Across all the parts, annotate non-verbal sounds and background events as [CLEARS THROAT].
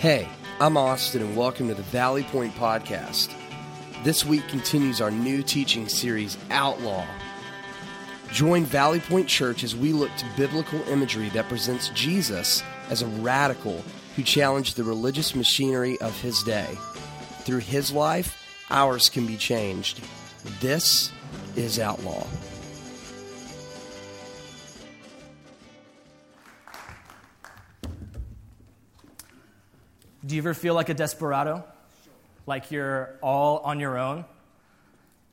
Hey, I'm Austin, and welcome to the Valley Point Podcast. This week continues our new teaching series, Outlaw. Join Valley Point Church as we look to biblical imagery that presents Jesus as a radical who challenged the religious machinery of his day. Through his life, ours can be changed. This is Outlaw. Do you ever feel like a desperado? Like you're all on your own?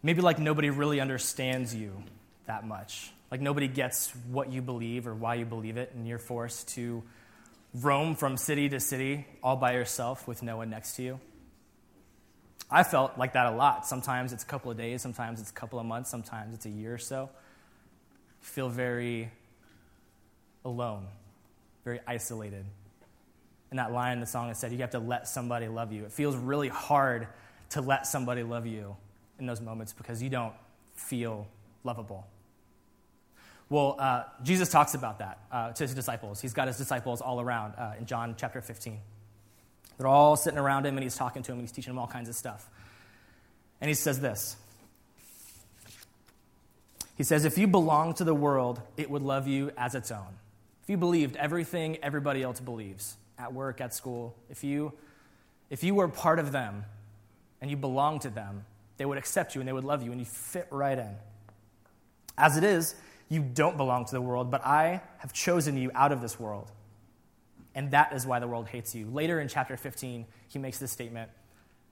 Maybe like nobody really understands you that much. Like nobody gets what you believe or why you believe it, and you're forced to roam from city to city all by yourself with no one next to you. I felt like that a lot. Sometimes it's a couple of days, sometimes it's a couple of months, sometimes it's a year or so. feel very alone, very isolated And that line in the song that said, You have to let somebody love you. It feels really hard to let somebody love you in those moments because you don't feel lovable. Well, uh, Jesus talks about that uh, to his disciples. He's got his disciples all around uh, in John chapter 15. They're all sitting around him and he's talking to him, and he's teaching them all kinds of stuff. And he says this He says, If you belong to the world, it would love you as its own. If you believed everything everybody else believes, at work, at school, if you, if you were part of them and you belonged to them, they would accept you and they would love you and you fit right in. As it is, you don't belong to the world, but I have chosen you out of this world. And that is why the world hates you. Later in chapter 15, he makes this statement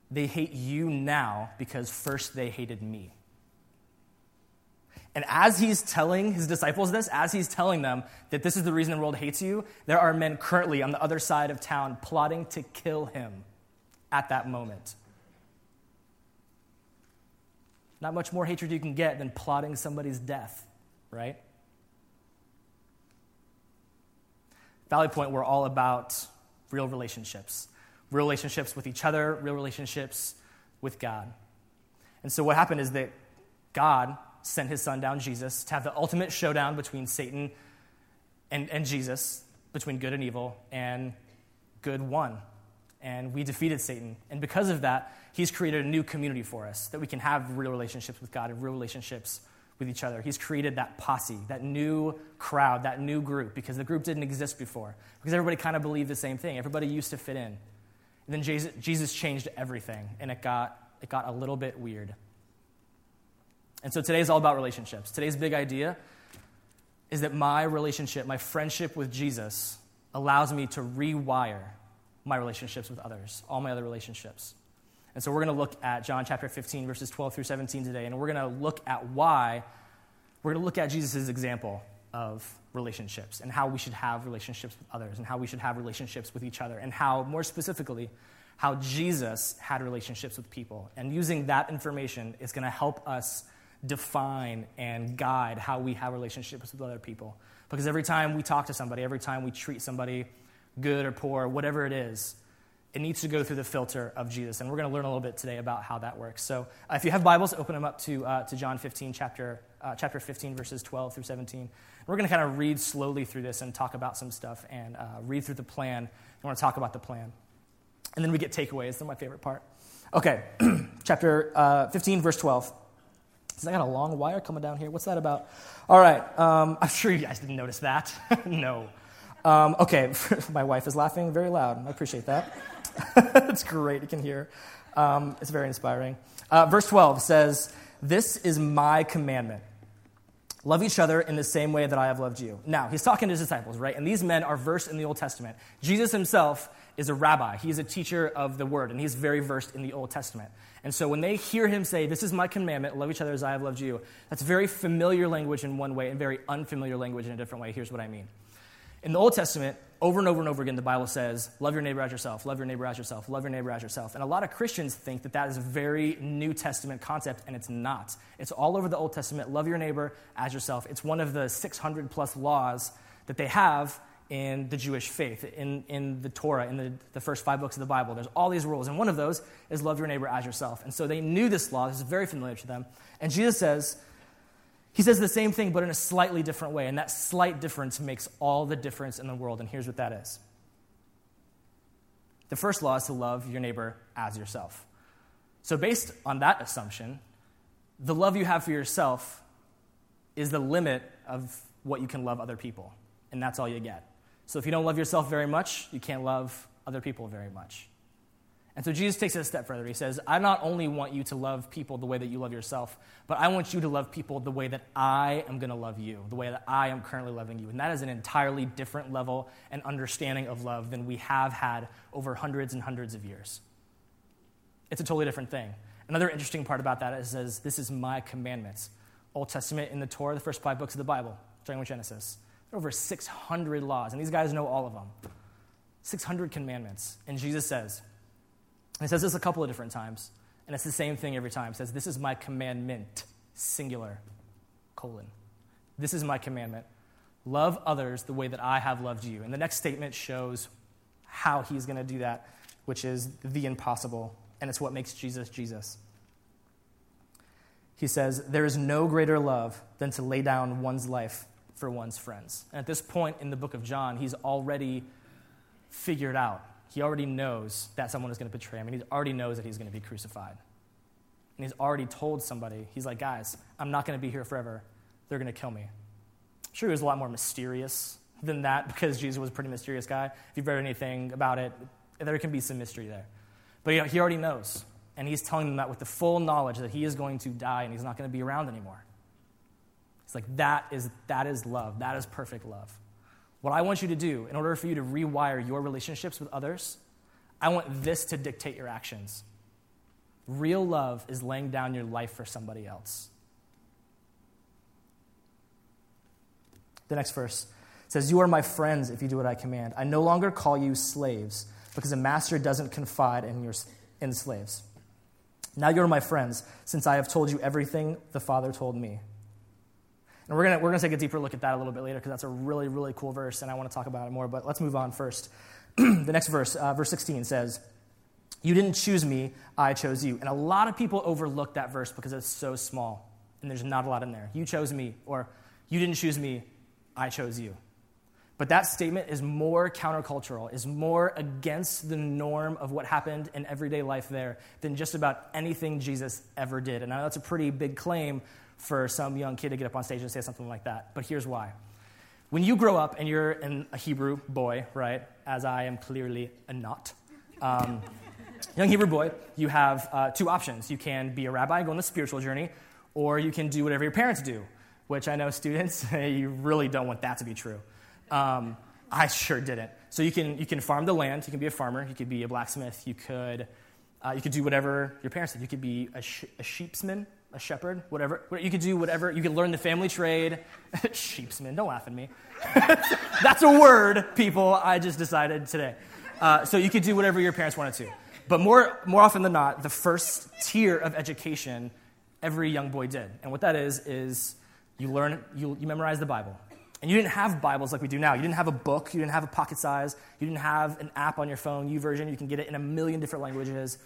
They hate you now because first they hated me. And as he's telling his disciples this, as he's telling them that this is the reason the world hates you, there are men currently on the other side of town plotting to kill him at that moment. Not much more hatred you can get than plotting somebody's death, right? Valley Point, we're all about real relationships real relationships with each other, real relationships with God. And so, what happened is that God sent his son down, Jesus, to have the ultimate showdown between Satan and, and Jesus, between good and evil, and good won. And we defeated Satan. And because of that, he's created a new community for us that we can have real relationships with God and real relationships with each other. He's created that posse, that new crowd, that new group, because the group didn't exist before. Because everybody kind of believed the same thing. Everybody used to fit in. And then Jesus, changed everything, and it got, it got a little bit weird. And so today is all about relationships. Today's big idea is that my relationship, my friendship with Jesus, allows me to rewire my relationships with others, all my other relationships. And so we're going to look at John chapter 15, verses 12 through 17 today, and we're going to look at why, we're going to look at Jesus' example of relationships and how we should have relationships with others and how we should have relationships with each other and how, more specifically, how Jesus had relationships with people. And using that information is going to help us define and guide how we have relationships with other people. Because every time we talk to somebody, every time we treat somebody good or poor, whatever it is, it needs to go through the filter of Jesus. And we're going to learn a little bit today about how that works. So uh, if you have Bibles, open them up to, uh, to John 15, chapter, uh, chapter 15, verses 12 through 17. we're going to kind of read slowly through this and talk about some stuff and uh, read through the plan. I want to talk about the plan. And then we get takeaways. They're my favorite part. Okay, [CLEARS THROAT] chapter uh, 15, verse 12. I got a long wire coming down here. What's that about? All right. Um, [LAUGHS] I'm sure you guys didn't notice that. [LAUGHS] no. Um, okay. [LAUGHS] My wife is laughing very loud. I appreciate that. [LAUGHS] That's great. You can hear. Um, it's very inspiring. Uh, verse 12 says, This is my commandment. Love each other in the same way that I have loved you. Now, he's talking to his disciples, right? And these men are versed in the Old Testament. Jesus himself is a rabbi. He's a teacher of the word, and he's very versed in the Old Testament. And so when they hear him say, This is my commandment, love each other as I have loved you, that's very familiar language in one way and very unfamiliar language in a different way. Here's what I mean. In the Old Testament, over and over and over again, the Bible says, Love your neighbor as yourself, love your neighbor as yourself, love your neighbor as yourself. And a lot of Christians think that that is a very New Testament concept, and it's not. It's all over the Old Testament love your neighbor as yourself. It's one of the 600 plus laws that they have in the Jewish faith, in, in the Torah, in the, the first five books of the Bible. There's all these rules, and one of those is love your neighbor as yourself. And so they knew this law, this is very familiar to them. And Jesus says, He says the same thing, but in a slightly different way. And that slight difference makes all the difference in the world. And here's what that is the first law is to love your neighbor as yourself. So, based on that assumption, the love you have for yourself is the limit of what you can love other people. And that's all you get. So, if you don't love yourself very much, you can't love other people very much. And so Jesus takes it a step further. He says, I not only want you to love people the way that you love yourself, but I want you to love people the way that I am going to love you, the way that I am currently loving you. And that is an entirely different level and understanding of love than we have had over hundreds and hundreds of years. It's a totally different thing. Another interesting part about that is says, This is my commandments. Old Testament in the Torah, the first five books of the Bible, starting with Genesis. There are over 600 laws, and these guys know all of them. 600 commandments. And Jesus says, it says this a couple of different times, and it's the same thing every time. It says, This is my commandment, singular, colon. This is my commandment. Love others the way that I have loved you. And the next statement shows how he's going to do that, which is the impossible, and it's what makes Jesus Jesus. He says, There is no greater love than to lay down one's life for one's friends. And at this point in the book of John, he's already figured out he already knows that someone is going to betray him, and he already knows that he's going to be crucified. And he's already told somebody, he's like, guys, I'm not going to be here forever. They're going to kill me. Sure, he was a lot more mysterious than that because Jesus was a pretty mysterious guy. If you've read anything about it, there can be some mystery there. But you know, he already knows. And he's telling them that with the full knowledge that he is going to die and he's not going to be around anymore. It's like, that is, that is love. That is perfect love. What I want you to do, in order for you to rewire your relationships with others, I want this to dictate your actions. Real love is laying down your life for somebody else. The next verse says, You are my friends if you do what I command. I no longer call you slaves, because a master doesn't confide in, your, in slaves. Now you're my friends, since I have told you everything the Father told me. And we're going we're gonna take a deeper look at that a little bit later because that's a really, really cool verse, and I want to talk about it more. But let's move on first. [CLEARS THROAT] the next verse, uh, verse 16, says, You didn't choose me, I chose you. And a lot of people overlook that verse because it's so small, and there's not a lot in there. You chose me, or You didn't choose me, I chose you. But that statement is more countercultural, is more against the norm of what happened in everyday life there than just about anything Jesus ever did. And I know that's a pretty big claim for some young kid to get up on stage and say something like that. But here's why. When you grow up and you're an, a Hebrew boy, right, as I am clearly a not, um, [LAUGHS] young Hebrew boy, you have uh, two options. You can be a rabbi, and go on the spiritual journey, or you can do whatever your parents do, which I know students, [LAUGHS] you really don't want that to be true. Um, I sure didn't. So you can, you can farm the land, you can be a farmer, you could be a blacksmith, you could, uh, you could do whatever your parents did. You could be a, sh- a sheepsman, a shepherd, whatever. You could do whatever. You could learn the family trade. [LAUGHS] Sheepsman, don't laugh at me. [LAUGHS] That's a word, people. I just decided today. Uh, so you could do whatever your parents wanted to. But more, more often than not, the first tier of education every young boy did. And what that is, is you learn, you, you memorize the Bible. And you didn't have Bibles like we do now. You didn't have a book. You didn't have a pocket size. You didn't have an app on your phone, YouVersion. You can get it in a million different languages.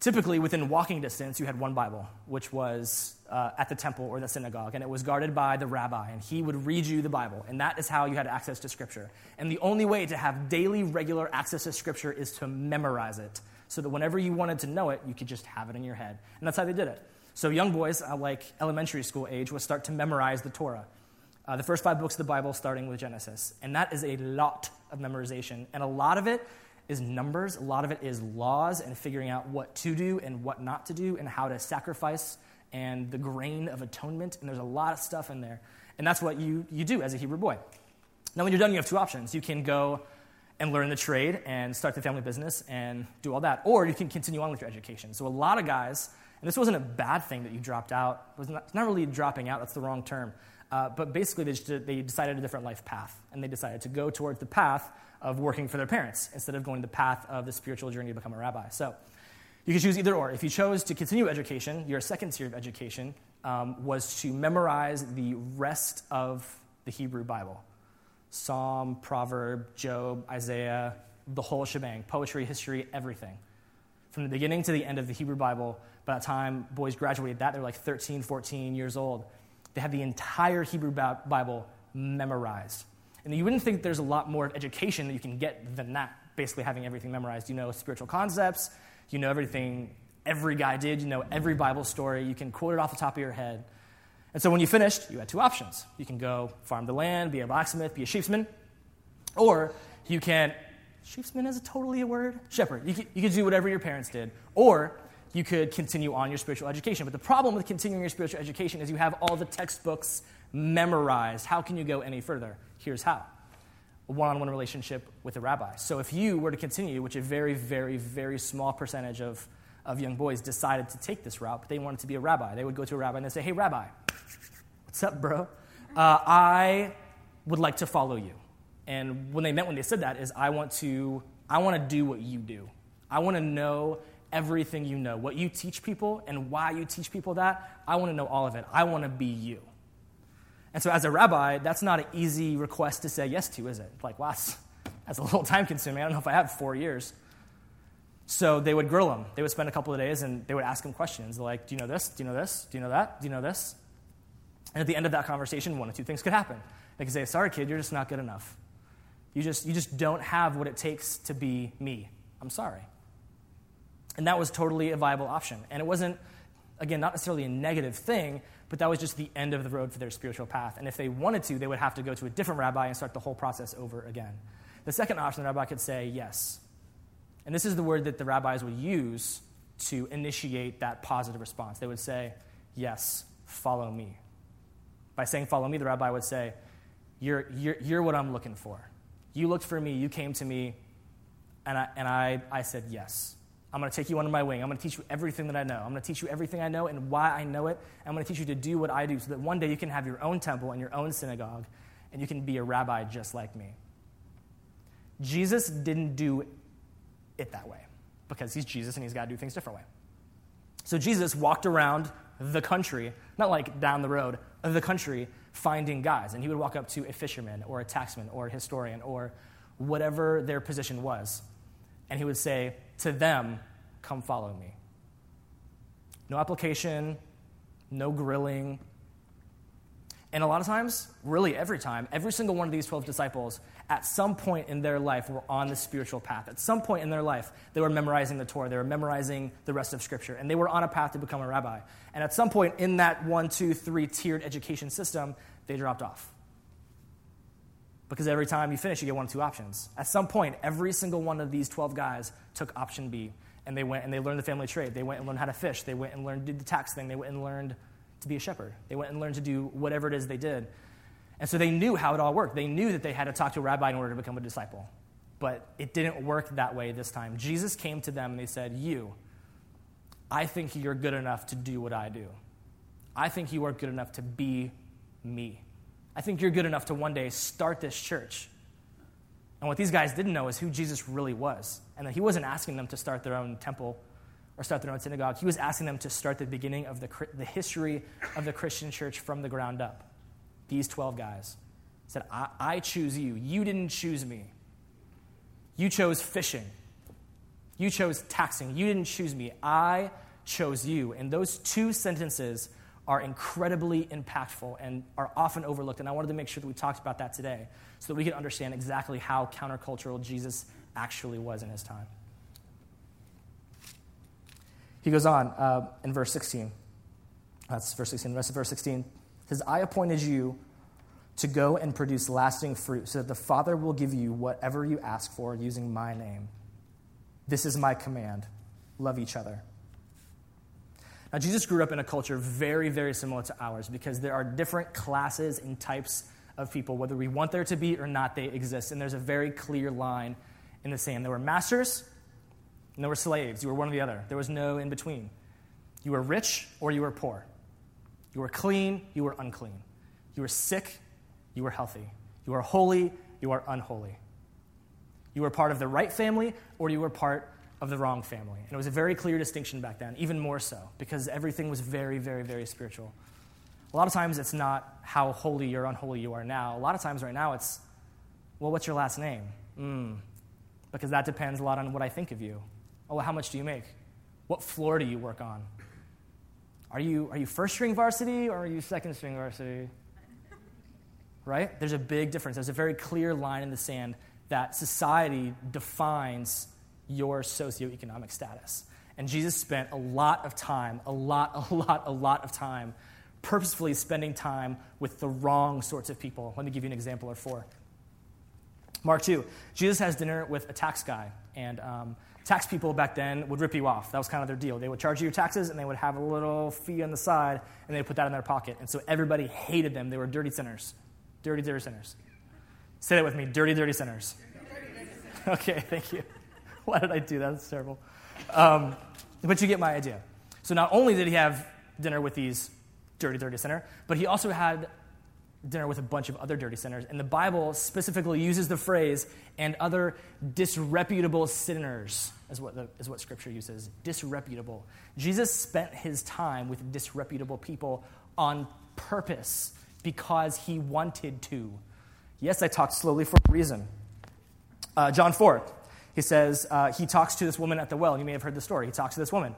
Typically, within walking distance, you had one Bible, which was uh, at the temple or the synagogue, and it was guarded by the rabbi, and he would read you the Bible, and that is how you had access to Scripture. And the only way to have daily, regular access to Scripture is to memorize it, so that whenever you wanted to know it, you could just have it in your head. And that's how they did it. So, young boys, uh, like elementary school age, would start to memorize the Torah. Uh, the first five books of the Bible, starting with Genesis. And that is a lot of memorization. And a lot of it is numbers. A lot of it is laws and figuring out what to do and what not to do and how to sacrifice and the grain of atonement. And there's a lot of stuff in there. And that's what you, you do as a Hebrew boy. Now, when you're done, you have two options. You can go and learn the trade and start the family business and do all that, or you can continue on with your education. So, a lot of guys, and this wasn't a bad thing that you dropped out, it was not, it's not really dropping out, that's the wrong term. Uh, but basically, they, just, they decided a different life path, and they decided to go towards the path of working for their parents instead of going the path of the spiritual journey to become a rabbi. So you can choose either or. If you chose to continue education, your second tier of education um, was to memorize the rest of the Hebrew Bible Psalm, Proverb, Job, Isaiah, the whole shebang, poetry, history, everything. From the beginning to the end of the Hebrew Bible, by the time boys graduated that, they were like 13, 14 years old. They had the entire Hebrew Bible memorized. And you wouldn't think there's a lot more education that you can get than that, basically having everything memorized. You know spiritual concepts, you know everything every guy did, you know every Bible story, you can quote it off the top of your head. And so when you finished, you had two options. You can go farm the land, be a blacksmith, be a sheepsman, or you can, sheepsman is totally a word? Shepherd. You could, you could do whatever your parents did. Or you could continue on your spiritual education. But the problem with continuing your spiritual education is you have all the textbooks memorized. How can you go any further? Here's how a one on one relationship with a rabbi. So if you were to continue, which a very, very, very small percentage of, of young boys decided to take this route, but they wanted to be a rabbi, they would go to a rabbi and they'd say, Hey, rabbi, what's up, bro? Uh, I would like to follow you. And when they meant when they said that is, I want to, I want to do what you do. I want to know everything you know, what you teach people and why you teach people that. I want to know all of it. I want to be you. And so, as a rabbi, that's not an easy request to say yes to, is it? Like, wow, that's, that's a little [LAUGHS] time consuming. I don't know if I have four years. So they would grill him. They would spend a couple of days and they would ask him questions like, Do you know this? Do you know this? Do you know that? Do you know this? And at the end of that conversation, one of two things could happen. They could say, Sorry, kid, you're just not good enough. You just, you just don't have what it takes to be me. I'm sorry. And that was totally a viable option. And it wasn't, again, not necessarily a negative thing, but that was just the end of the road for their spiritual path. And if they wanted to, they would have to go to a different rabbi and start the whole process over again. The second option, the rabbi could say yes. And this is the word that the rabbis would use to initiate that positive response. They would say, Yes, follow me. By saying follow me, the rabbi would say, You're, you're, you're what I'm looking for. You looked for me, you came to me, and I, and I, I said yes. I'm going to take you under my wing. I'm going to teach you everything that I know. I'm going to teach you everything I know and why I know it. I'm going to teach you to do what I do so that one day you can have your own temple and your own synagogue and you can be a rabbi just like me. Jesus didn't do it that way because he's Jesus and he's got to do things different way. So Jesus walked around the country, not like down the road, the country finding guys. And he would walk up to a fisherman or a taxman or a historian or whatever their position was. And he would say to them, Come follow me. No application, no grilling. And a lot of times, really every time, every single one of these 12 disciples, at some point in their life, were on the spiritual path. At some point in their life, they were memorizing the Torah, they were memorizing the rest of Scripture, and they were on a path to become a rabbi. And at some point in that one, two, three tiered education system, they dropped off. Because every time you finish, you get one of two options. At some point, every single one of these 12 guys took option B, and they went and they learned the family trade. They went and learned how to fish. They went and learned to do the tax thing. They went and learned to be a shepherd. They went and learned to do whatever it is they did. And so they knew how it all worked. They knew that they had to talk to a rabbi in order to become a disciple. But it didn't work that way this time. Jesus came to them and they said, You, I think you're good enough to do what I do. I think you are good enough to be me. I think you're good enough to one day start this church. And what these guys didn't know is who Jesus really was. And that he wasn't asking them to start their own temple or start their own synagogue. He was asking them to start the beginning of the, the history of the Christian church from the ground up. These 12 guys said, I, I choose you. You didn't choose me. You chose fishing. You chose taxing. You didn't choose me. I chose you. And those two sentences are incredibly impactful and are often overlooked. And I wanted to make sure that we talked about that today so that we could understand exactly how countercultural Jesus actually was in his time. He goes on uh, in verse 16. That's verse 16. The rest of verse 16 says, I appointed you to go and produce lasting fruit so that the Father will give you whatever you ask for using my name. This is my command love each other. Now, Jesus grew up in a culture very, very similar to ours because there are different classes and types of people, whether we want there to be or not, they exist. And there's a very clear line in the sand. There were masters and there were slaves. You were one or the other, there was no in between. You were rich or you were poor. You were clean, you were unclean. You were sick, you were healthy. You were holy, you are unholy. You were part of the right family or you were part of the wrong family. And it was a very clear distinction back then, even more so, because everything was very, very, very spiritual. A lot of times it's not how holy or unholy you are now. A lot of times right now it's, well, what's your last name? Mm, because that depends a lot on what I think of you. Oh, well, how much do you make? What floor do you work on? are you, are you first string varsity or are you second string varsity? Right? There's a big difference. There's a very clear line in the sand that society defines your socioeconomic status. And Jesus spent a lot of time, a lot, a lot, a lot of time purposefully spending time with the wrong sorts of people. Let me give you an example or four. Mark 2, Jesus has dinner with a tax guy, and um, tax people back then would rip you off. That was kind of their deal. They would charge you your taxes, and they would have a little fee on the side, and they put that in their pocket. And so everybody hated them. They were dirty sinners. Dirty, dirty sinners. Say that with me dirty, dirty sinners. [LAUGHS] Okay, thank you. [LAUGHS] Why did I do that? That's terrible. Um, but you get my idea. So not only did he have dinner with these dirty, dirty sinner, but he also had dinner with a bunch of other dirty sinners. And the Bible specifically uses the phrase, and other disreputable sinners, is what, the, is what Scripture uses. Disreputable. Jesus spent his time with disreputable people on purpose because he wanted to. Yes, I talked slowly for a reason. Uh, John 4, he says, uh, he talks to this woman at the well. You may have heard the story. He talks to this woman.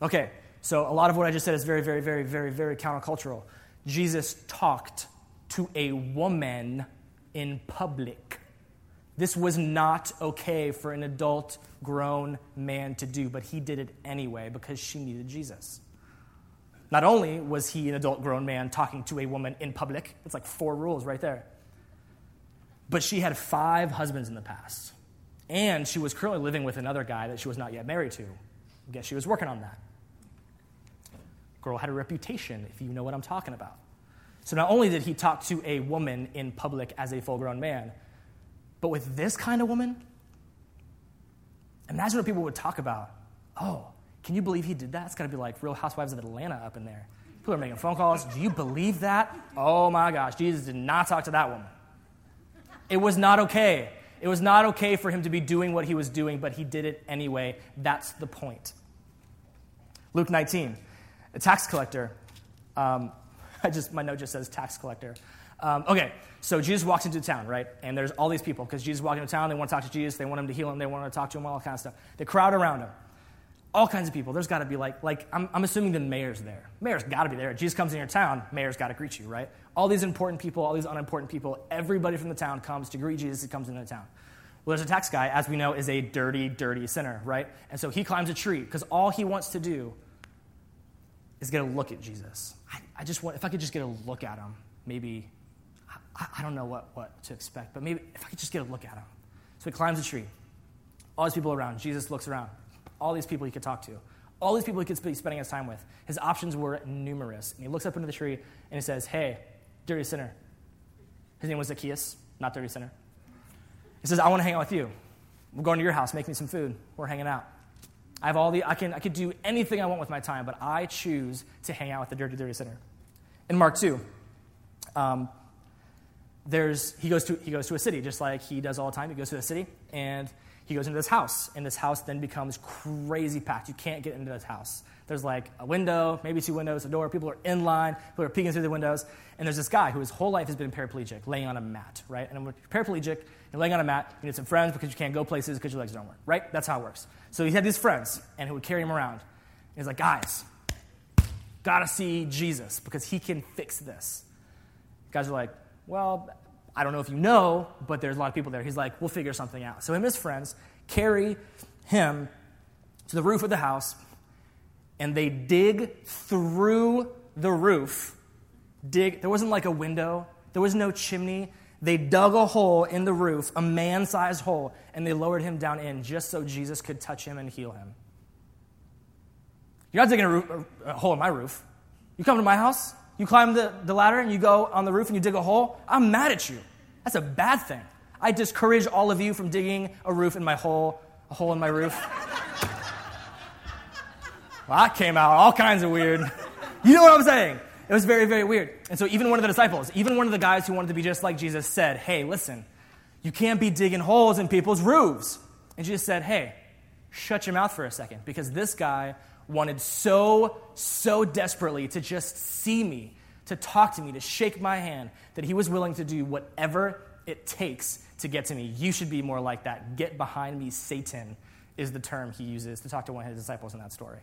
Okay, so a lot of what I just said is very, very, very, very, very countercultural. Jesus talked to a woman in public. This was not okay for an adult, grown man to do, but he did it anyway because she needed Jesus. Not only was he an adult, grown man talking to a woman in public, it's like four rules right there, but she had five husbands in the past. And she was currently living with another guy that she was not yet married to. I guess she was working on that. Girl had a reputation, if you know what I'm talking about. So not only did he talk to a woman in public as a full grown man, but with this kind of woman, imagine what people would talk about. Oh, can you believe he did that? It's got to be like Real Housewives of Atlanta up in there. People are making phone calls. Do you believe that? Oh my gosh, Jesus did not talk to that woman. It was not okay. It was not okay for him to be doing what he was doing, but he did it anyway. That's the point. Luke 19, a tax collector. Um, [LAUGHS] I just my note just says tax collector. Um, okay, so Jesus walks into town, right? And there's all these people because Jesus walking into town. They want to talk to Jesus. They want him to heal him. They want to talk to him. All that kind of stuff. They crowd around him. All kinds of people. There's got to be like, like I'm, I'm assuming the mayor's there. Mayor's got to be there. Jesus comes in your town. Mayor's got to greet you, right? All these important people, all these unimportant people. Everybody from the town comes to greet Jesus. He comes into the town. Well, there's a tax guy, as we know, is a dirty, dirty sinner, right? And so he climbs a tree because all he wants to do is get a look at Jesus. I, I, just want, if I could just get a look at him, maybe, I, I, don't know what, what to expect, but maybe if I could just get a look at him. So he climbs a tree. All these people around. Jesus looks around. All these people he could talk to. All these people he could be spending his time with. His options were numerous. And he looks up into the tree and he says, Hey, dirty sinner. His name was Zacchaeus, not dirty sinner. He says, I want to hang out with you. We're going to your house, make me some food. We're hanging out. I have all the, I can, I could do anything I want with my time, but I choose to hang out with the dirty, dirty sinner. In Mark 2, um, there's, he, goes to, he goes to a city, just like he does all the time. He goes to a city, and he goes into this house, and this house then becomes crazy packed. You can't get into this house. There's like a window, maybe two windows, a door. People are in line, people are peeking through the windows. And there's this guy who his whole life has been paraplegic, laying on a mat, right? And when you're paraplegic, you're laying on a mat, you need some friends because you can't go places because your legs don't work, right? That's how it works. So he had these friends, and he would carry him around. And he's like, guys, gotta see Jesus because he can fix this. Guys are like, well, I don't know if you know, but there's a lot of people there. He's like, we'll figure something out. So him and his friends carry him to the roof of the house, and they dig through the roof. Dig, there wasn't like a window, there was no chimney. They dug a hole in the roof, a man sized hole, and they lowered him down in just so Jesus could touch him and heal him. You're not digging a, roof, a hole in my roof. You come to my house, you climb the, the ladder, and you go on the roof and you dig a hole. I'm mad at you. That's a bad thing. I discourage all of you from digging a roof in my hole, a hole in my roof. [LAUGHS] Well, that came out all kinds of weird. You know what I'm saying? It was very, very weird. And so, even one of the disciples, even one of the guys who wanted to be just like Jesus, said, Hey, listen, you can't be digging holes in people's roofs. And Jesus said, Hey, shut your mouth for a second, because this guy wanted so, so desperately to just see me, to talk to me, to shake my hand, that he was willing to do whatever it takes to get to me. You should be more like that. Get behind me, Satan, is the term he uses to talk to one of his disciples in that story.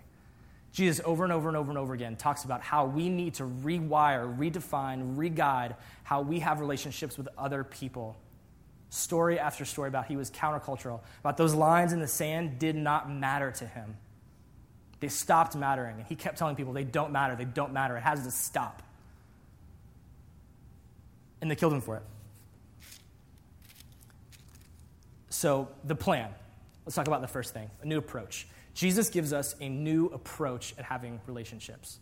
Jesus, over and over and over and over again, talks about how we need to rewire, redefine, re-guide how we have relationships with other people. Story after story about he was countercultural, about those lines in the sand did not matter to him. They stopped mattering. And he kept telling people, they don't matter, they don't matter. It has to stop. And they killed him for it. So, the plan. Let's talk about the first thing a new approach. Jesus gives us a new approach at having relationships.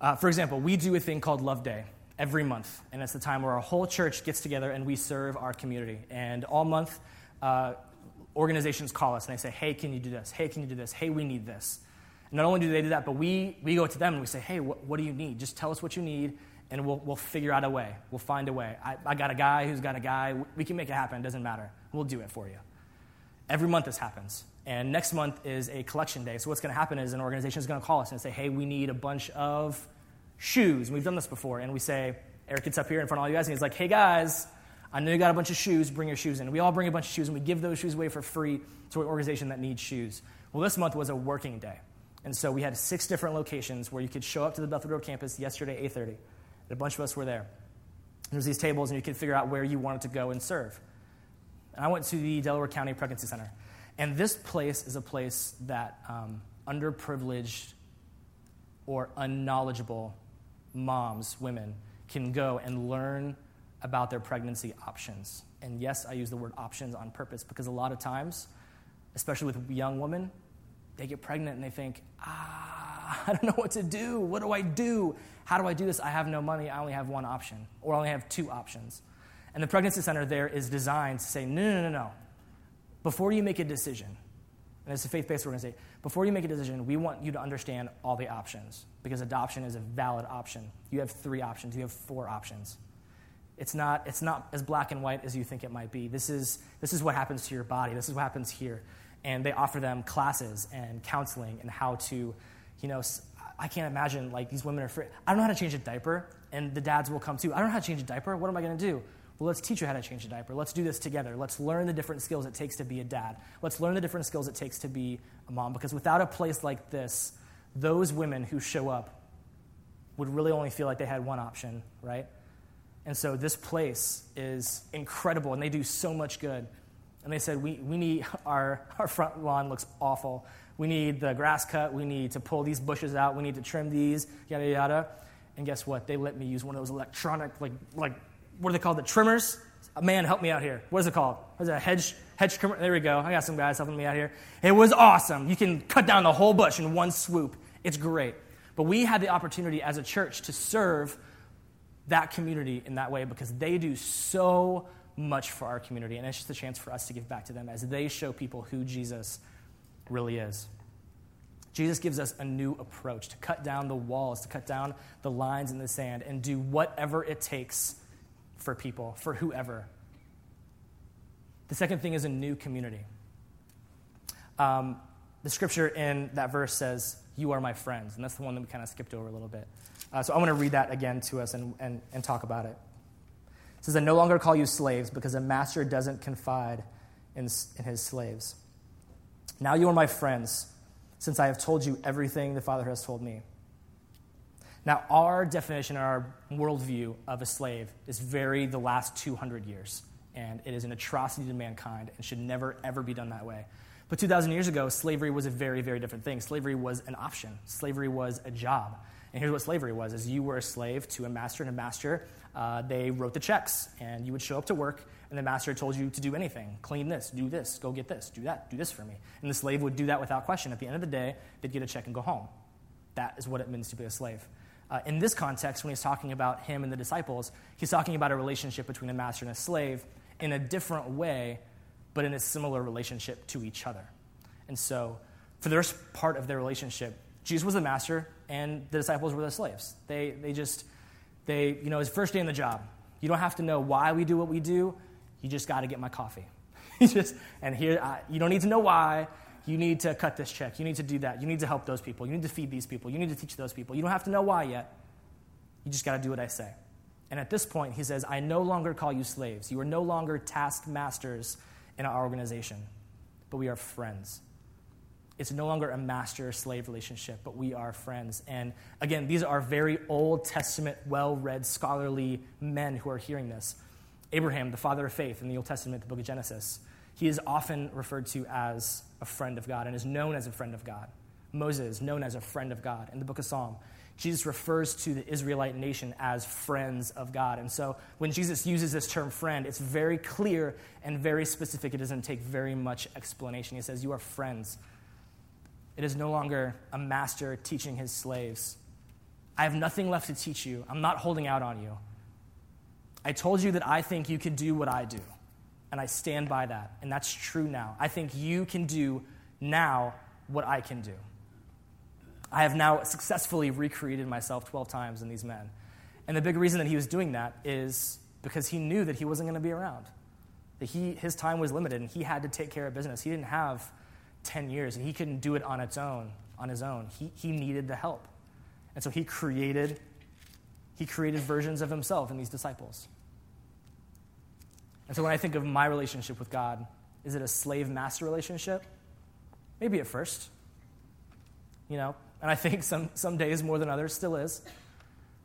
Uh, for example, we do a thing called Love Day every month, and it's the time where our whole church gets together and we serve our community. And all month, uh, organizations call us and they say, Hey, can you do this? Hey, can you do this? Hey, we need this. And not only do they do that, but we, we go to them and we say, Hey, what, what do you need? Just tell us what you need, and we'll, we'll figure out a way. We'll find a way. I, I got a guy who's got a guy. We can make it happen. It doesn't matter. We'll do it for you. Every month this happens. And next month is a collection day. So what's going to happen is an organization is going to call us and say, hey, we need a bunch of shoes. And we've done this before. And we say, Eric gets up here in front of all you guys and he's like, hey, guys, I know you got a bunch of shoes. Bring your shoes in. We all bring a bunch of shoes and we give those shoes away for free to an organization that needs shoes. Well, this month was a working day. And so we had six different locations where you could show up to the Bethel Road campus yesterday, 8.30. And a bunch of us were there. There's these tables and you could figure out where you wanted to go and serve. And I went to the Delaware County Pregnancy Center. And this place is a place that um, underprivileged or unknowledgeable moms, women, can go and learn about their pregnancy options. And yes, I use the word options on purpose because a lot of times, especially with young women, they get pregnant and they think, ah, [LAUGHS] I don't know what to do. What do I do? How do I do this? I have no money. I only have one option, or I only have two options. And the pregnancy center there is designed to say, no, no, no, no before you make a decision, and it's a faith based organization, before you make a decision, we want you to understand all the options because adoption is a valid option. You have three options, you have four options. It's not, it's not as black and white as you think it might be. This is, this is what happens to your body, this is what happens here. And they offer them classes and counseling and how to, you know, I can't imagine like these women are free. I don't know how to change a diaper, and the dads will come too. I don't know how to change a diaper. What am I going to do? Well, let's teach you how to change a diaper. Let's do this together. Let's learn the different skills it takes to be a dad. Let's learn the different skills it takes to be a mom. Because without a place like this, those women who show up would really only feel like they had one option, right? And so this place is incredible, and they do so much good. And they said, we, we need, [LAUGHS] our, our front lawn looks awful. We need the grass cut. We need to pull these bushes out. We need to trim these, yada, yada. And guess what? They let me use one of those electronic, like, like what are they called? The trimmers? Man, help me out here. What is it called? What is it? A hedge, hedge trimmer? There we go. I got some guys helping me out here. It was awesome. You can cut down the whole bush in one swoop. It's great. But we had the opportunity as a church to serve that community in that way because they do so much for our community. And it's just a chance for us to give back to them as they show people who Jesus really is. Jesus gives us a new approach to cut down the walls, to cut down the lines in the sand, and do whatever it takes for people, for whoever. The second thing is a new community. Um, the scripture in that verse says, You are my friends. And that's the one that we kind of skipped over a little bit. Uh, so I want to read that again to us and, and, and talk about it. It says, I no longer call you slaves because a master doesn't confide in, in his slaves. Now you are my friends, since I have told you everything the Father has told me. Now, our definition, our worldview of a slave is very the last 200 years, and it is an atrocity to mankind and should never, ever be done that way. But 2,000 years ago, slavery was a very, very different thing. Slavery was an option. Slavery was a job. And here's what slavery was: is you were a slave to a master, and a master uh, they wrote the checks, and you would show up to work, and the master told you to do anything: clean this, do this, go get this, do that, do this for me. And the slave would do that without question. At the end of the day, they'd get a check and go home. That is what it means to be a slave. Uh, in this context, when he's talking about him and the disciples, he's talking about a relationship between a master and a slave in a different way, but in a similar relationship to each other. And so, for the first part of their relationship, Jesus was the master and the disciples were the slaves. They, they just, they, you know, his first day in the job. You don't have to know why we do what we do. You just got to get my coffee. [LAUGHS] you just, and here, I, you don't need to know why you need to cut this check. You need to do that. You need to help those people. You need to feed these people. You need to teach those people. You don't have to know why yet. You just got to do what I say. And at this point, he says, I no longer call you slaves. You are no longer taskmasters in our organization, but we are friends. It's no longer a master slave relationship, but we are friends. And again, these are very Old Testament, well read, scholarly men who are hearing this. Abraham, the father of faith in the Old Testament, the book of Genesis, he is often referred to as a friend of God and is known as a friend of God. Moses, known as a friend of God in the book of Psalm. Jesus refers to the Israelite nation as friends of God. And so when Jesus uses this term friend, it's very clear and very specific. It doesn't take very much explanation. He says, You are friends. It is no longer a master teaching his slaves. I have nothing left to teach you. I'm not holding out on you. I told you that I think you can do what I do, and I stand by that. And that's true now. I think you can do now what I can do. I have now successfully recreated myself 12 times in these men. And the big reason that he was doing that is because he knew that he wasn't going to be around. That he, his time was limited and he had to take care of business. He didn't have 10 years and he couldn't do it on its own, on his own. He, he needed the help. And so he created, he created versions of himself in these disciples. And so when I think of my relationship with God, is it a slave master relationship? Maybe at first. You know, and I think some, some days more than others still is.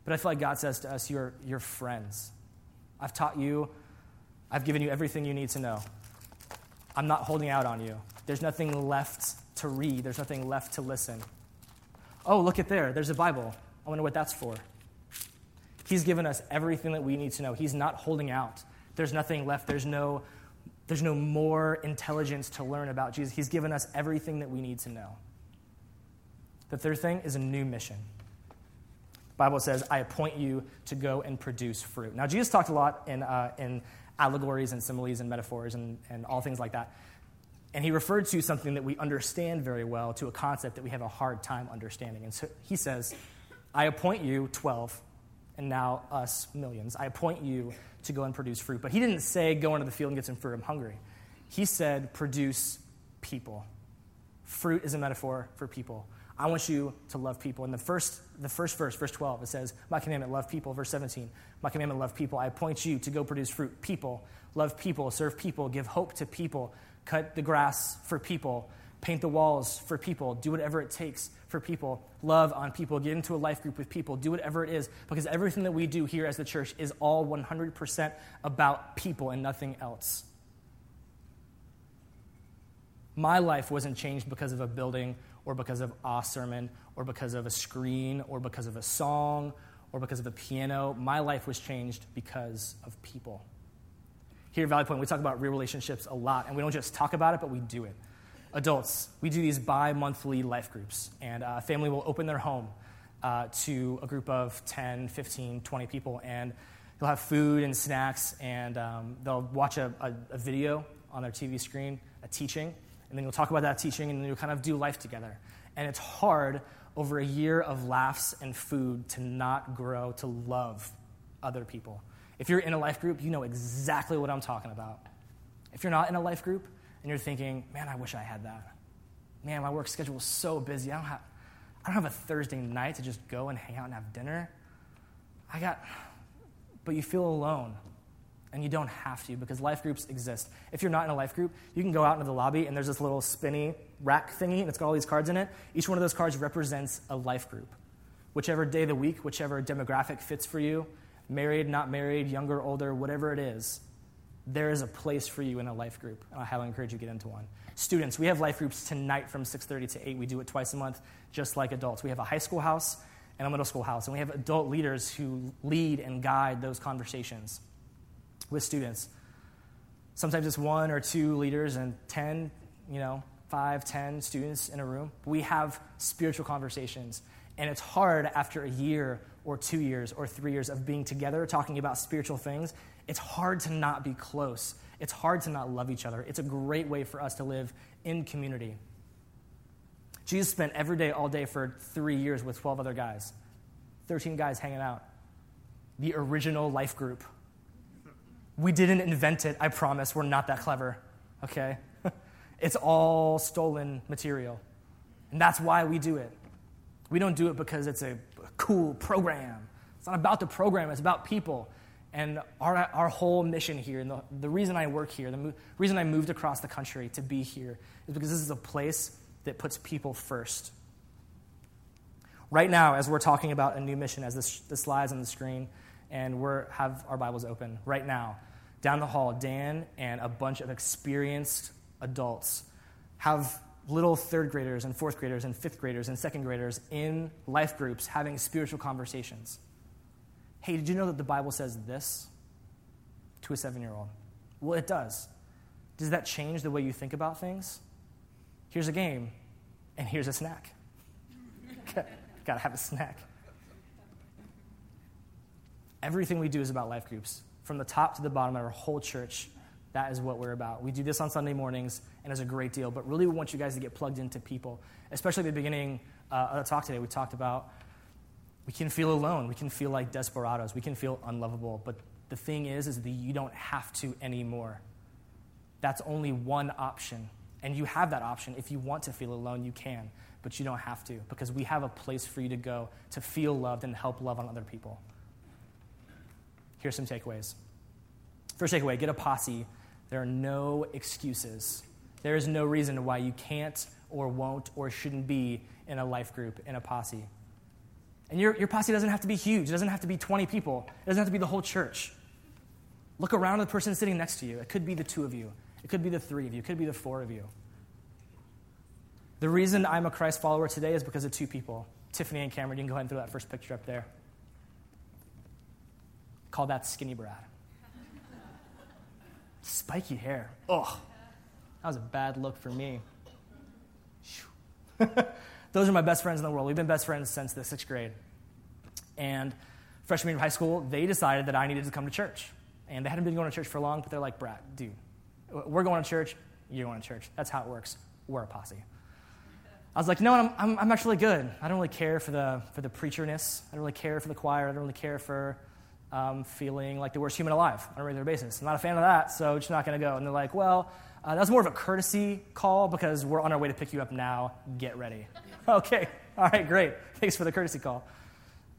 But I feel like God says to us, you're, you're friends. I've taught you, I've given you everything you need to know. I'm not holding out on you. There's nothing left to read, there's nothing left to listen. Oh, look at there, there's a Bible. I wonder what that's for. He's given us everything that we need to know. He's not holding out. There's nothing left. There's no, there's no more intelligence to learn about Jesus. He's given us everything that we need to know. The third thing is a new mission. The Bible says, I appoint you to go and produce fruit. Now, Jesus talked a lot in, uh, in allegories and similes and metaphors and, and all things like that. And he referred to something that we understand very well to a concept that we have a hard time understanding. And so he says, I appoint you 12, and now us millions. I appoint you to go and produce fruit. But he didn't say, go into the field and get some fruit, I'm hungry. He said, produce people. Fruit is a metaphor for people. I want you to love people. In the first, the first verse, verse 12, it says, My commandment, love people. Verse 17, My commandment, love people. I appoint you to go produce fruit. People, love people, serve people, give hope to people, cut the grass for people, paint the walls for people, do whatever it takes for people, love on people, get into a life group with people, do whatever it is, because everything that we do here as the church is all 100% about people and nothing else. My life wasn't changed because of a building or because of a sermon or because of a screen or because of a song or because of a piano. My life was changed because of people. Here at Valley Point, we talk about real relationships a lot, and we don't just talk about it, but we do it. Adults, we do these bi monthly life groups, and a family will open their home uh, to a group of 10, 15, 20 people, and they'll have food and snacks, and um, they'll watch a, a, a video on their TV screen, a teaching, and then you'll talk about that teaching, and then you'll kind of do life together. And it's hard over a year of laughs and food to not grow to love other people. If you're in a life group, you know exactly what I'm talking about. If you're not in a life group and you're thinking, man, I wish I had that. Man, my work schedule is so busy. I don't have, I don't have a Thursday night to just go and hang out and have dinner. I got, but you feel alone. And you don't have to because life groups exist. If you're not in a life group, you can go out into the lobby and there's this little spinny rack thingy and it's got all these cards in it. Each one of those cards represents a life group. Whichever day of the week, whichever demographic fits for you, married, not married, younger, older, whatever it is, there is a place for you in a life group. And I highly encourage you to get into one. Students, we have life groups tonight from 6:30 to 8. We do it twice a month, just like adults. We have a high school house and a middle school house, and we have adult leaders who lead and guide those conversations with students. Sometimes it's one or two leaders and 10, you know, five, 10 students in a room. We have spiritual conversations. And it's hard after a year or two years or three years of being together talking about spiritual things. It's hard to not be close. It's hard to not love each other. It's a great way for us to live in community. Jesus spent every day, all day for three years with 12 other guys, 13 guys hanging out. The original life group. We didn't invent it, I promise. We're not that clever, okay? [LAUGHS] it's all stolen material. And that's why we do it. We don't do it because it's a cool program. It's not about the program, it's about people. And our, our whole mission here, and the, the reason I work here, the mo- reason I moved across the country to be here, is because this is a place that puts people first. Right now, as we're talking about a new mission, as this, the slides on the screen, and we have our Bibles open, right now, down the hall, Dan and a bunch of experienced adults have little third graders and fourth graders and fifth graders and second graders in life groups having spiritual conversations. Hey, did you know that the Bible says this to a seven year old? Well, it does. Does that change the way you think about things? Here's a game, and here's a snack. [LAUGHS] Gotta have a snack. Everything we do is about life groups. From the top to the bottom of our whole church, that is what we're about. We do this on Sunday mornings, and a great deal. But really, we want you guys to get plugged into people. Especially at the beginning uh, of the talk today, we talked about we can feel alone. We can feel like desperados. We can feel unlovable. But the thing is, is that you don't have to anymore. That's only one option. And you have that option. If you want to feel alone, you can. But you don't have to because we have a place for you to go to feel loved and help love on other people. Here's some takeaways. First takeaway get a posse. There are no excuses. There is no reason why you can't or won't or shouldn't be in a life group, in a posse. And your, your posse doesn't have to be huge. It doesn't have to be 20 people. It doesn't have to be the whole church. Look around at the person sitting next to you. It could be the two of you. It could be the three of you. It could be the four of you. The reason I'm a Christ follower today is because of two people Tiffany and Cameron. You can go ahead and throw that first picture up there. Call that Skinny Brad. Spiky hair. Ugh. That was a bad look for me. [LAUGHS] Those are my best friends in the world. We've been best friends since the sixth grade. And freshman year of high school, they decided that I needed to come to church. And they hadn't been going to church for long, but they're like, Brad, dude, we're going to church, you're going to church. That's how it works. We're a posse. I was like, no, I'm, I'm, I'm actually good. I don't really care for the, for the preacherness. I don't really care for the choir. I don't really care for um, feeling like the worst human alive on a regular basis. I'm not a fan of that, so just not going to go. And they're like, well, uh, that's more of a courtesy call because we're on our way to pick you up now. Get ready. [LAUGHS] okay, all right, great. Thanks for the courtesy call.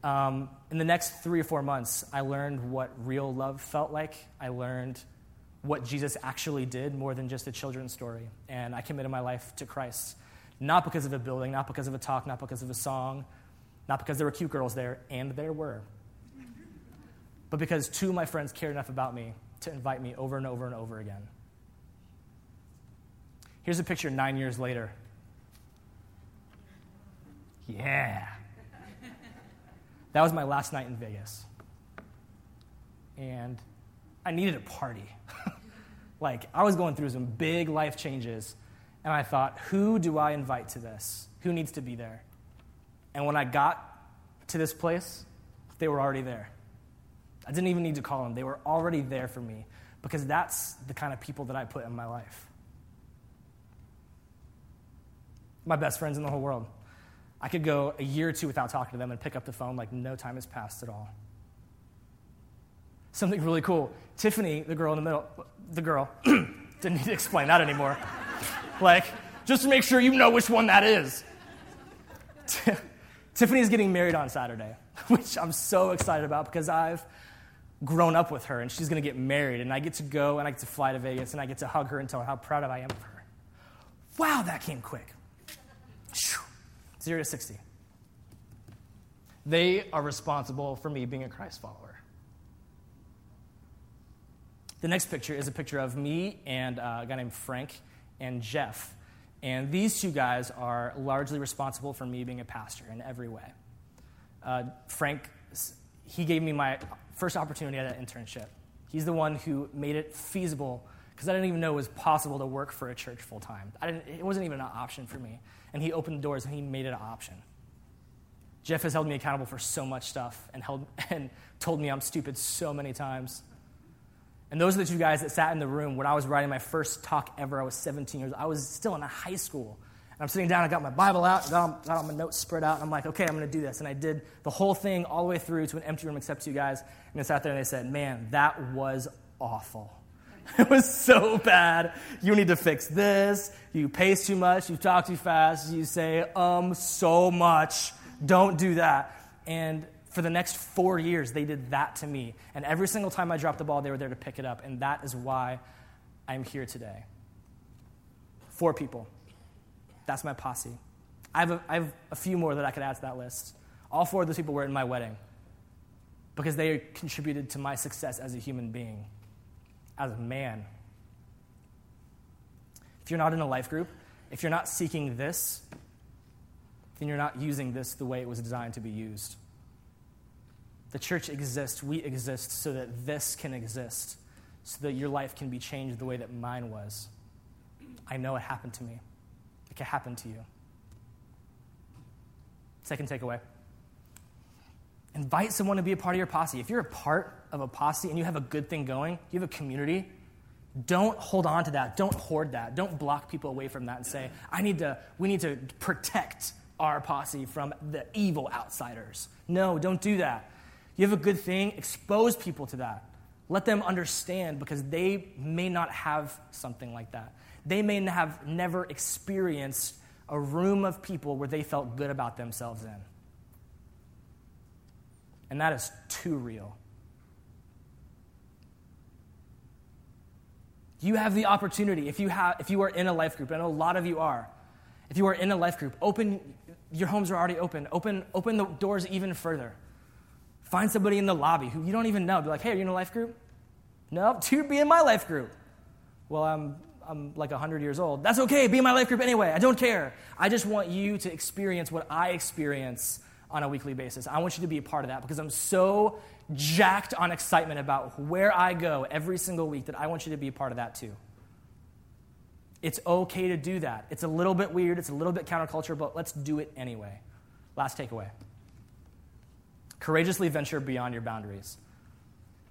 Um, in the next three or four months, I learned what real love felt like. I learned what Jesus actually did more than just a children's story. And I committed my life to Christ. Not because of a building, not because of a talk, not because of a song, not because there were cute girls there, and there were, but because two of my friends cared enough about me to invite me over and over and over again. Here's a picture nine years later. Yeah. That was my last night in Vegas. And I needed a party. [LAUGHS] like, I was going through some big life changes, and I thought, who do I invite to this? Who needs to be there? And when I got to this place, they were already there. I didn't even need to call them, they were already there for me because that's the kind of people that I put in my life. My best friends in the whole world. I could go a year or two without talking to them and pick up the phone like no time has passed at all. Something really cool. Tiffany, the girl in the middle, the girl, [CLEARS THROAT] didn't need to explain that anymore. [LAUGHS] like, just to make sure you know which one that is. Tiffany's getting married on Saturday, [LAUGHS] which I'm so excited about because I've grown up with her and she's going to get married and I get to go and I get to fly to Vegas and I get to hug her and tell her how proud I am of her. Wow, that came quick. Zero to 60. They are responsible for me being a Christ follower. The next picture is a picture of me and uh, a guy named Frank and Jeff. And these two guys are largely responsible for me being a pastor in every way. Uh, Frank, he gave me my first opportunity at an internship. He's the one who made it feasible because I didn't even know it was possible to work for a church full time. It wasn't even an option for me. And he opened the doors and he made it an option. Jeff has held me accountable for so much stuff and, held, [LAUGHS] and told me I'm stupid so many times. And those are the two guys that sat in the room when I was writing my first talk ever. I was 17 years old. I was still in high school. I'm sitting down, I got my Bible out, got, got all my notes spread out, and I'm like, okay, I'm going to do this. And I did the whole thing all the way through to an empty room except two guys. And they sat there and they said, man, that was awful. [LAUGHS] It was so bad. You need to fix this. You pace too much. You talk too fast. You say, um, so much. Don't do that. And for the next four years, they did that to me. And every single time I dropped the ball, they were there to pick it up. And that is why I'm here today. Four people That's my posse. I have, a, I have a few more that I could add to that list. All four of those people were in my wedding because they contributed to my success as a human being, as a man. If you're not in a life group, if you're not seeking this, then you're not using this the way it was designed to be used. The church exists, we exist so that this can exist, so that your life can be changed the way that mine was. I know it happened to me. Can happen to you. Second takeaway invite someone to be a part of your posse. If you're a part of a posse and you have a good thing going, you have a community, don't hold on to that. Don't hoard that. Don't block people away from that and say, I need to, we need to protect our posse from the evil outsiders. No, don't do that. You have a good thing, expose people to that. Let them understand because they may not have something like that. They may have never experienced a room of people where they felt good about themselves in. And that is too real. You have the opportunity, if you, have, if you are in a life group, and a lot of you are, if you are in a life group, open, your homes are already open. Open, open the doors even further. Find somebody in the lobby who you don't even know. Be like, hey, are you in a life group? No, [LAUGHS] to be in my life group. Well, I'm, I'm like 100 years old. That's okay. Be in my life group anyway. I don't care. I just want you to experience what I experience on a weekly basis. I want you to be a part of that because I'm so jacked on excitement about where I go every single week that I want you to be a part of that too. It's okay to do that. It's a little bit weird, it's a little bit counterculture, but let's do it anyway. Last takeaway courageously venture beyond your boundaries.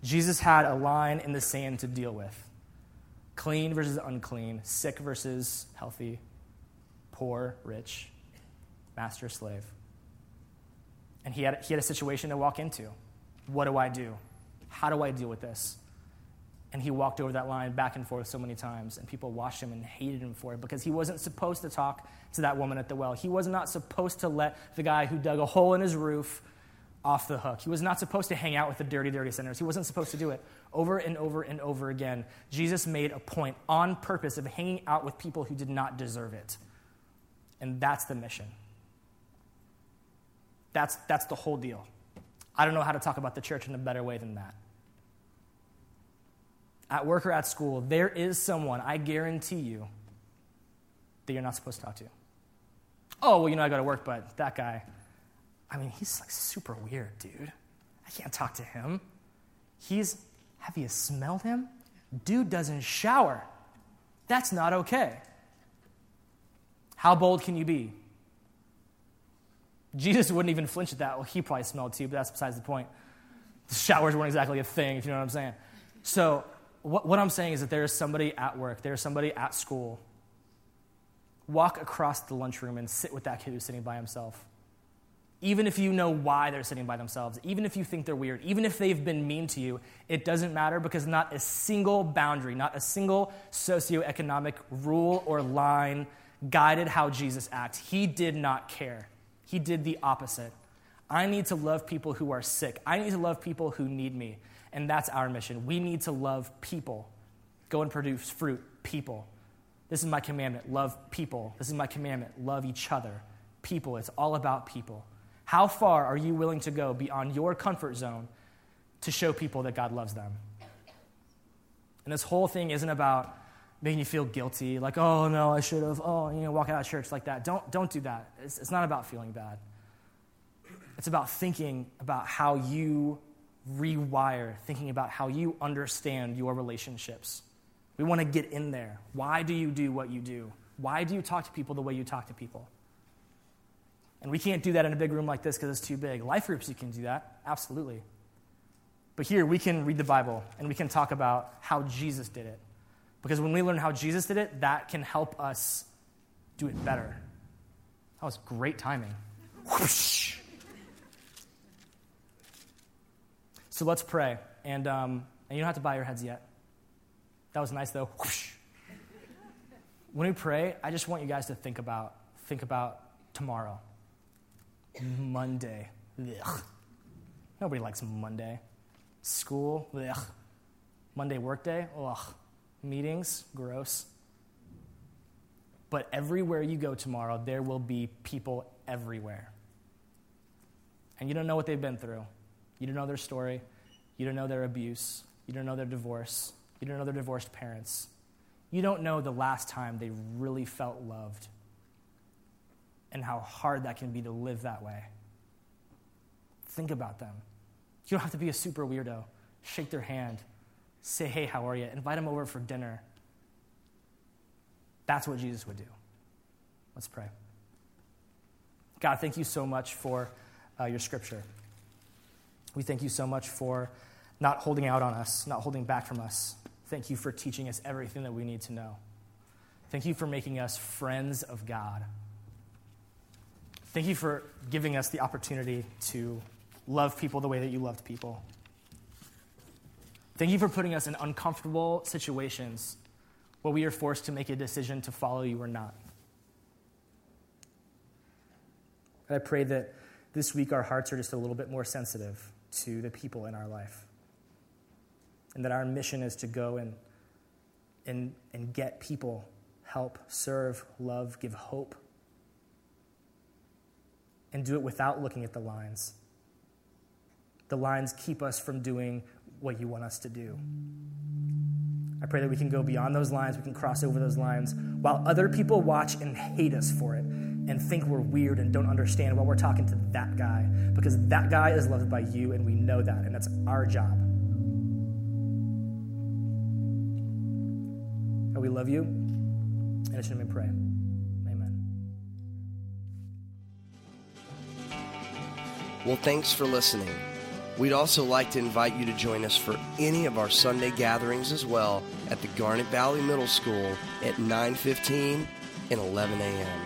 Jesus had a line in the sand to deal with clean versus unclean, sick versus healthy, poor, rich, master, slave. And he had, he had a situation to walk into. What do I do? How do I deal with this? And he walked over that line back and forth so many times, and people watched him and hated him for it because he wasn't supposed to talk to that woman at the well. He was not supposed to let the guy who dug a hole in his roof off the hook. He was not supposed to hang out with the dirty, dirty sinners. He wasn't supposed to do it. Over and over and over again, Jesus made a point on purpose of hanging out with people who did not deserve it. And that's the mission. That's, that's the whole deal. I don't know how to talk about the church in a better way than that. At work or at school, there is someone, I guarantee you, that you're not supposed to talk to. Oh, well, you know, I go to work, but that guy, I mean, he's like super weird, dude. I can't talk to him. He's, have you smelled him? Dude doesn't shower. That's not okay. How bold can you be? Jesus wouldn't even flinch at that. Well, he probably smelled too, but that's besides the point. The showers weren't exactly a thing, if you know what I'm saying. So, what, what I'm saying is that there is somebody at work, there is somebody at school. Walk across the lunchroom and sit with that kid who's sitting by himself. Even if you know why they're sitting by themselves, even if you think they're weird, even if they've been mean to you, it doesn't matter because not a single boundary, not a single socioeconomic rule or line guided how Jesus acts. He did not care. He did the opposite. I need to love people who are sick. I need to love people who need me. And that's our mission. We need to love people. Go and produce fruit, people. This is my commandment love people. This is my commandment love each other. People. It's all about people. How far are you willing to go beyond your comfort zone to show people that God loves them? And this whole thing isn't about making you feel guilty, like, oh no, I should have, oh, you know, walking out of church like that. Don't, don't do that. It's, it's not about feeling bad. It's about thinking about how you rewire, thinking about how you understand your relationships. We want to get in there. Why do you do what you do? Why do you talk to people the way you talk to people? And we can't do that in a big room like this because it's too big. Life groups, you can do that, absolutely. But here, we can read the Bible and we can talk about how Jesus did it. Because when we learn how Jesus did it, that can help us do it better. That was great timing. Whoosh. So let's pray. And, um, and you don't have to bow your heads yet. That was nice, though. Whoosh. When we pray, I just want you guys to think about think about tomorrow. Monday. Ugh. Nobody likes Monday. School. Ugh. Monday workday. Ugh. Meetings, gross. But everywhere you go tomorrow, there will be people everywhere. And you don't know what they've been through. You don't know their story. You don't know their abuse. You don't know their divorce. You don't know their divorced parents. You don't know the last time they really felt loved and how hard that can be to live that way. Think about them. You don't have to be a super weirdo. Shake their hand. Say, hey, how are you? Invite them over for dinner. That's what Jesus would do. Let's pray. God, thank you so much for uh, your scripture. We thank you so much for not holding out on us, not holding back from us. Thank you for teaching us everything that we need to know. Thank you for making us friends of God. Thank you for giving us the opportunity to love people the way that you loved people. Thank you for putting us in uncomfortable situations where we are forced to make a decision to follow you or not. And I pray that this week our hearts are just a little bit more sensitive to the people in our life. And that our mission is to go and, and, and get people, help, serve, love, give hope, and do it without looking at the lines. The lines keep us from doing what you want us to do. I pray that we can go beyond those lines, we can cross over those lines, while other people watch and hate us for it and think we're weird and don't understand while we're talking to that guy. Because that guy is loved by you, and we know that, and that's our job. And we love you, and it's your name we pray. Well, thanks for listening. We'd also like to invite you to join us for any of our Sunday gatherings as well at the Garnet Valley Middle School at 9:15 and 11 a.m.